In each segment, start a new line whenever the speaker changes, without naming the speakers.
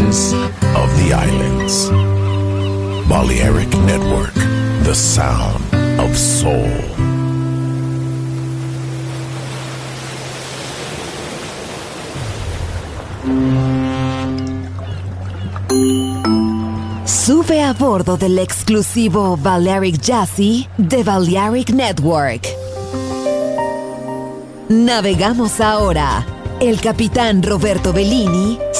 of the islands. Balearic Network, the sound of soul.
Sube a bordo del exclusivo Balearic Jazzy de Balearic Network. Navegamos ahora. El capitán Roberto Bellini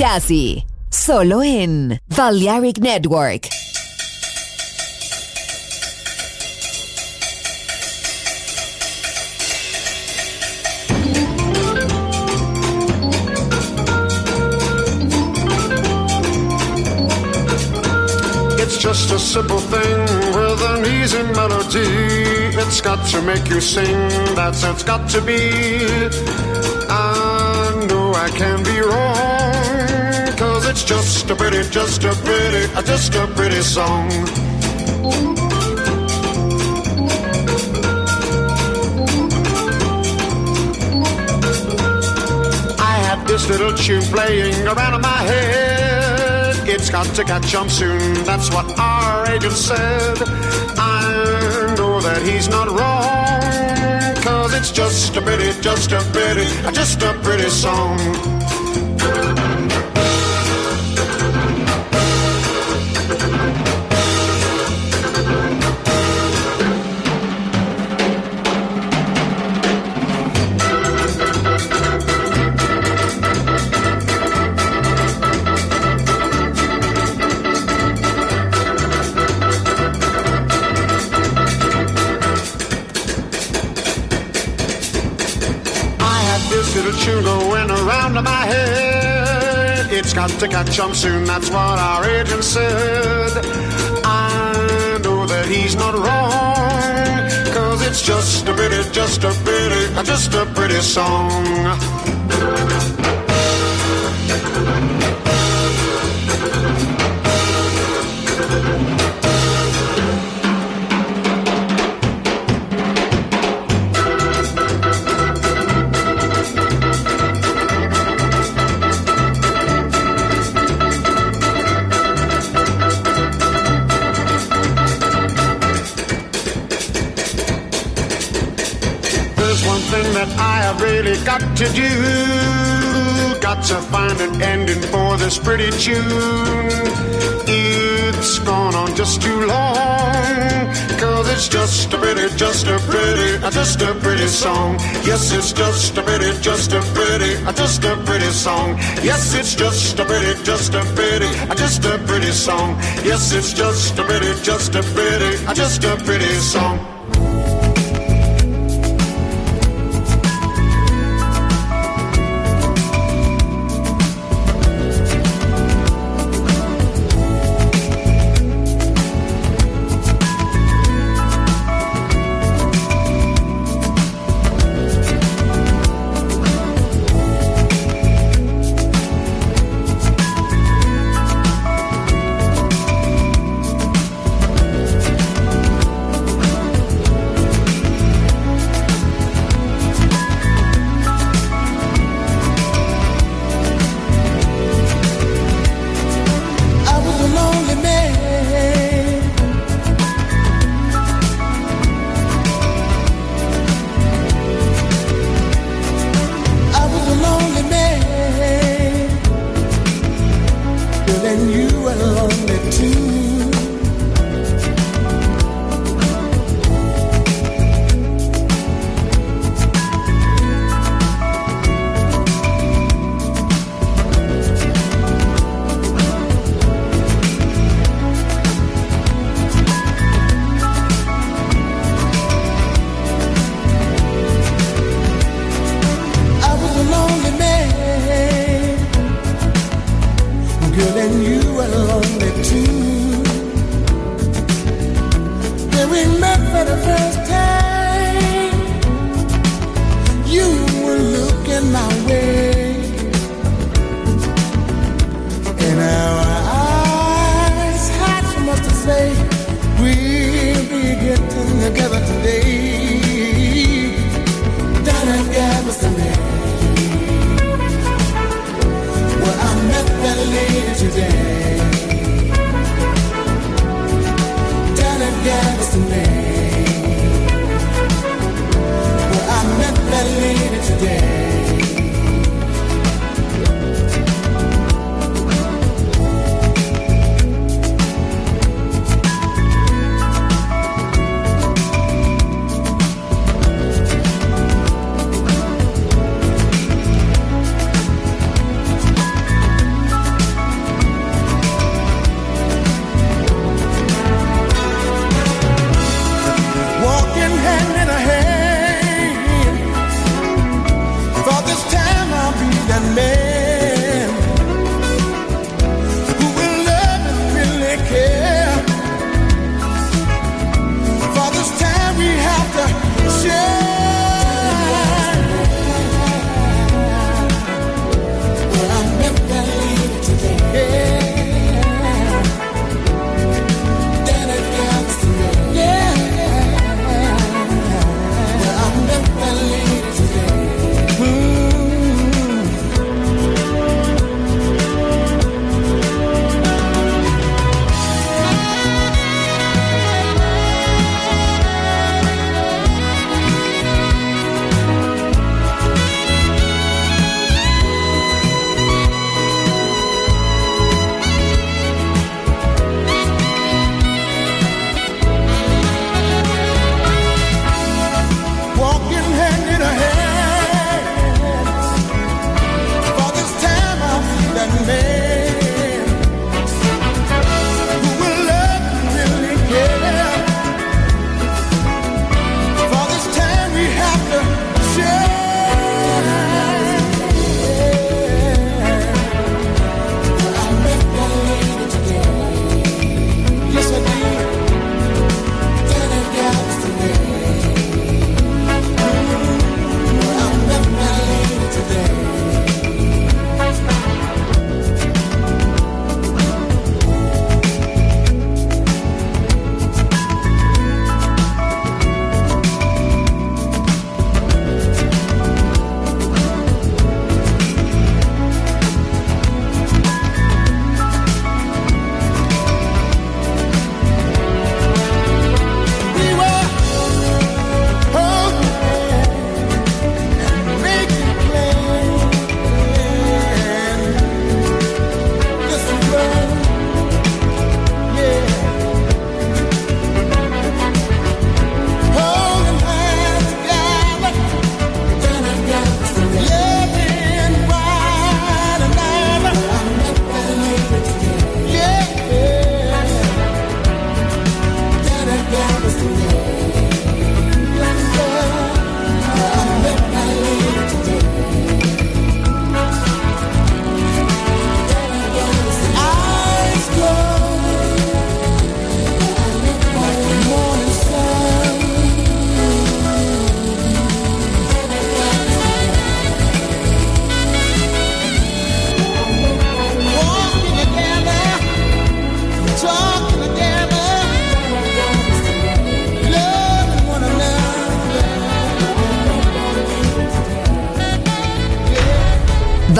Jazzy, solo en Balearic Network.
It's just a simple thing with an easy melody. It's got to make you sing, that's it's got to be. I know I can be wrong, it's just a pretty, just a pretty, just a pretty song. I had this little tune playing around in my head. It's got to catch on soon, that's what our agent said. I know that he's not wrong, cause it's just a pretty, just a pretty, just a pretty song. Little tune going around in my head. It's got to catch on soon, that's what our agent said. I know that he's not wrong, cause it's just a pretty, just a pretty, just a pretty song. To do. Got to find an ending for this pretty tune. It's gone on just too long. Cause it's just a pretty, just a pretty, just a pretty song. Yes, it's just a pretty, just a pretty, just a pretty song. Yes, it's just a pretty, just a pretty, just a pretty song. Yes, it's just a pretty, just a pretty, just a pretty song.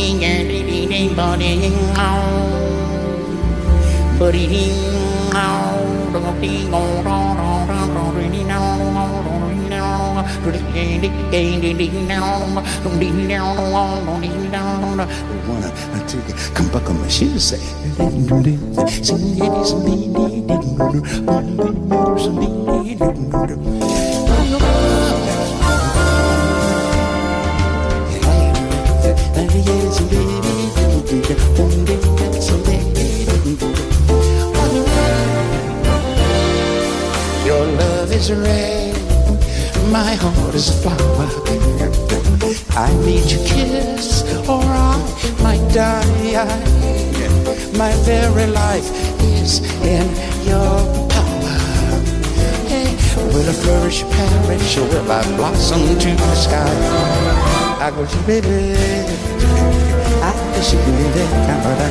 ding ding ding ding ding Come back on. my
shoes, say, Sing it is me, ding ding ding ding ding ding ding ding ding ding Your love is a rain, my heart is a flower. I need your kiss, or I might die. My very life is in your power. Hey, will I flourish, perish, or will I blossom to the sky? I go, baby ateşikinde kamera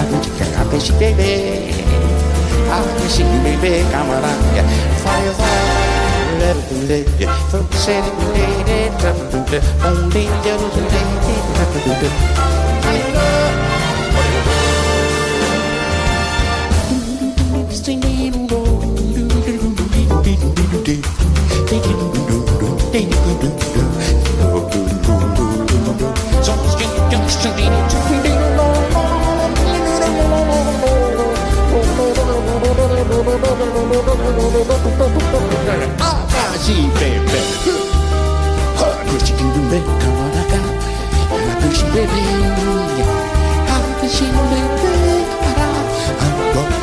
Ateşikinde ateşikinde Ateşikinde kamera Fire fire Somos quien I'm going bebe Kamaraka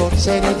Both said it,